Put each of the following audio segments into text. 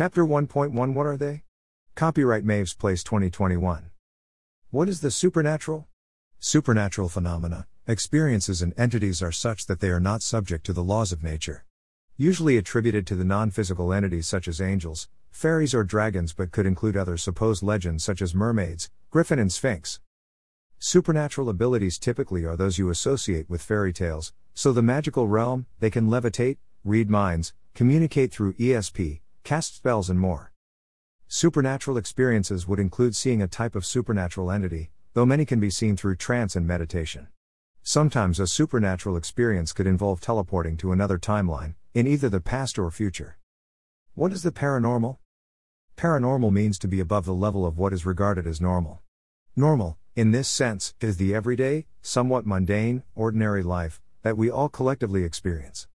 Chapter 1.1 What are they? Copyright Maves Place 2021. What is the supernatural? Supernatural phenomena, experiences, and entities are such that they are not subject to the laws of nature. Usually attributed to the non physical entities such as angels, fairies, or dragons, but could include other supposed legends such as mermaids, griffin, and sphinx. Supernatural abilities typically are those you associate with fairy tales, so the magical realm, they can levitate, read minds, communicate through ESP, cast spells, and more. Supernatural experiences would include seeing a type of supernatural entity, though many can be seen through trance and meditation. Sometimes a supernatural experience could involve teleporting to another timeline, in either the past or future. What is the paranormal? Paranormal means to be above the level of what is regarded as normal. Normal, in this sense, is the everyday, somewhat mundane, ordinary life that we all collectively experience.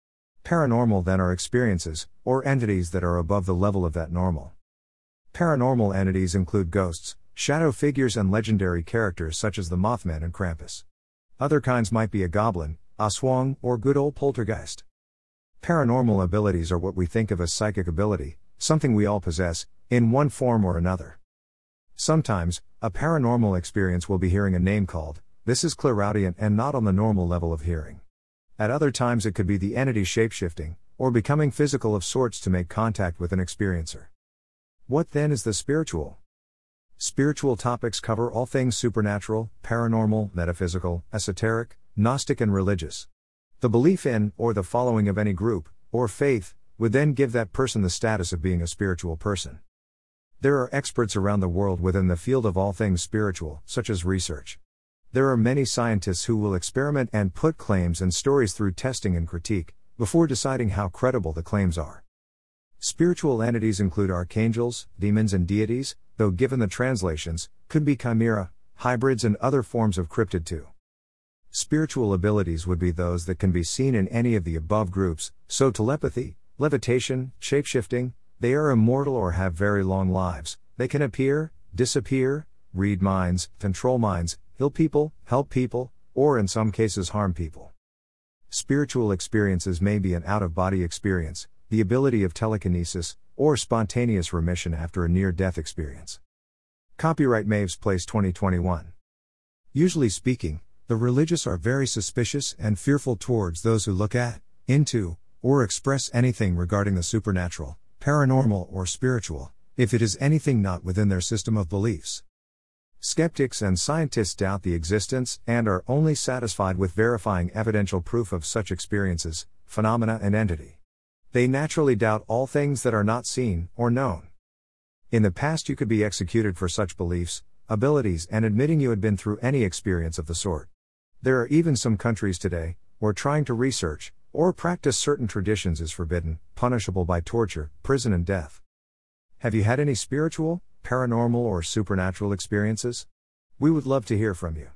Paranormal then are experiences, or entities that are above the level of that normal. Paranormal entities include ghosts, shadow figures, and legendary characters such as the Mothman and Krampus. Other kinds might be a goblin, a swang, or good old poltergeist. Paranormal abilities are what we think of as psychic ability, something we all possess, in one form or another. Sometimes, a paranormal experience will be hearing a name called, this is clairaudient and not on the normal level of hearing. At other times, it could be the entity shapeshifting, or becoming physical of sorts to make contact with an experiencer. What then is the spiritual? Spiritual topics cover all things supernatural, paranormal, metaphysical, esoteric, Gnostic, and religious. The belief in, or the following of any group, or faith, would then give that person the status of being a spiritual person. There are experts around the world within the field of all things spiritual, such as research. There are many scientists who will experiment and put claims and stories through testing and critique, before deciding how credible the claims are. Spiritual entities include archangels, demons, and deities, though given the translations, could be chimera, hybrids, and other forms of cryptid too. Spiritual abilities would be those that can be seen in any of the above groups, so telepathy, levitation, shapeshifting, they are immortal or have very long lives, they can appear, disappear, read minds, control minds, heal people, help people, or in some cases harm people. Spiritual experiences may be an out of body experience, the ability of telekinesis, or spontaneous remission after a near death experience. Copyright Maves Place 2021. Usually speaking, the religious are very suspicious and fearful towards those who look at, into, or express anything regarding the supernatural, paranormal, or spiritual, if it is anything not within their system of beliefs. Skeptics and scientists doubt the existence and are only satisfied with verifying evidential proof of such experiences, phenomena, and entity. They naturally doubt all things that are not seen or known. In the past, you could be executed for such beliefs, abilities, and admitting you had been through any experience of the sort. There are even some countries today where trying to research or practice certain traditions is forbidden, punishable by torture, prison, and death. Have you had any spiritual, paranormal, or supernatural experiences? We would love to hear from you.